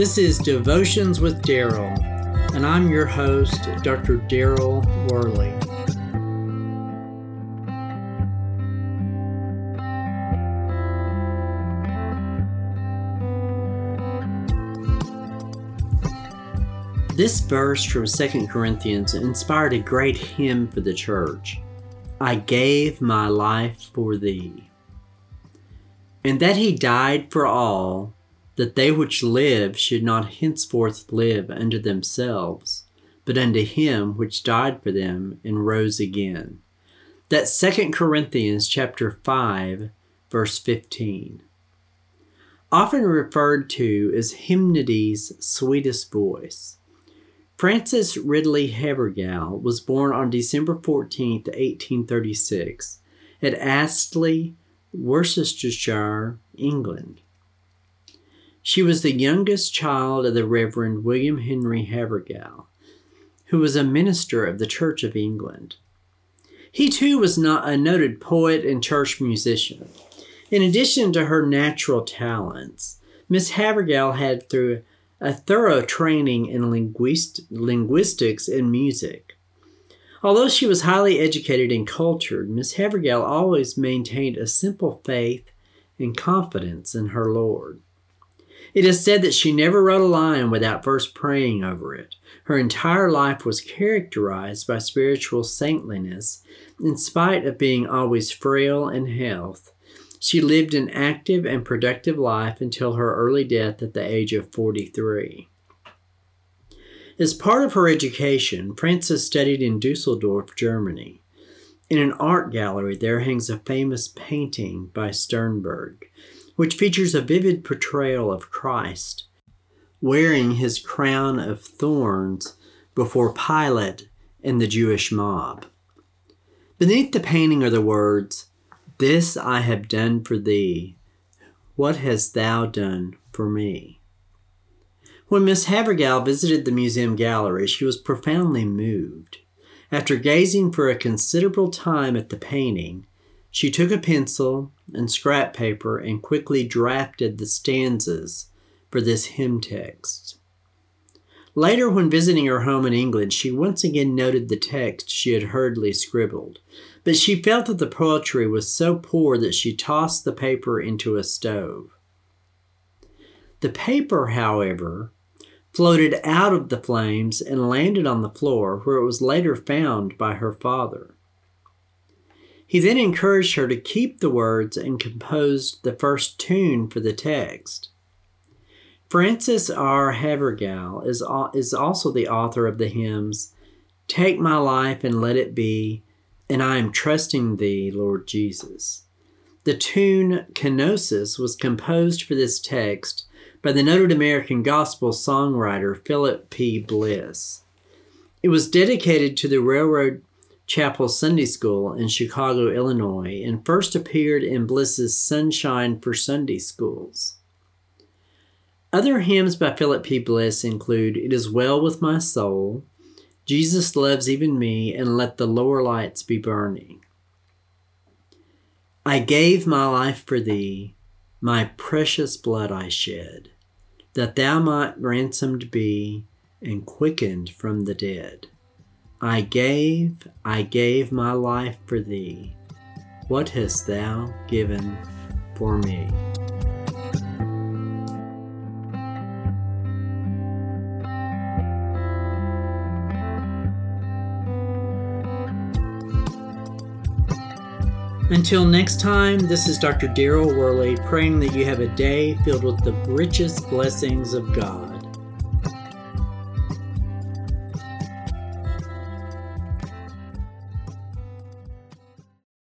This is Devotions with Daryl, and I'm your host, Dr. Daryl Worley. This verse from 2 Corinthians inspired a great hymn for the church I gave my life for thee. And that he died for all, that they which live should not henceforth live unto themselves, but unto him which died for them and rose again. That's Second Corinthians chapter 5, verse 15. Often referred to as hymnody's sweetest voice. Frances Ridley Havergal was born on December 14, 1836, at Astley, Worcestershire, England. She was the youngest child of the Reverend William Henry Havergal, who was a minister of the Church of England. He too was not a noted poet and church musician. In addition to her natural talents, Miss Havergal had through a thorough training in linguist, linguistics and music. Although she was highly educated and cultured, Miss Havergal always maintained a simple faith and confidence in her Lord. It is said that she never wrote a line without first praying over it. Her entire life was characterized by spiritual saintliness, in spite of being always frail in health she lived an active and productive life until her early death at the age of 43. As part of her education, Frances studied in Dusseldorf, Germany. In an art gallery there hangs a famous painting by Sternberg, which features a vivid portrayal of Christ wearing his crown of thorns before Pilate and the Jewish mob. Beneath the painting are the words, this I have done for thee. What hast thou done for me? When Miss Havergal visited the museum gallery, she was profoundly moved. After gazing for a considerable time at the painting, she took a pencil and scrap paper and quickly drafted the stanzas for this hymn text. Later, when visiting her home in England, she once again noted the text she had hurriedly scribbled but she felt that the poetry was so poor that she tossed the paper into a stove. The paper, however, floated out of the flames and landed on the floor, where it was later found by her father. He then encouraged her to keep the words and composed the first tune for the text. Frances R. Havergal is, is also the author of the hymns Take My Life and Let It Be and I am trusting thee, Lord Jesus. The tune Kenosis was composed for this text by the noted American gospel songwriter Philip P. Bliss. It was dedicated to the Railroad Chapel Sunday School in Chicago, Illinois, and first appeared in Bliss's Sunshine for Sunday Schools. Other hymns by Philip P. Bliss include It Is Well With My Soul, Jesus loves even me, and let the lower lights be burning. I gave my life for thee, my precious blood I shed, that thou might ransomed be and quickened from the dead. I gave, I gave my life for thee. What hast thou given for me? Until next time, this is Dr. Daryl Worley praying that you have a day filled with the richest blessings of God.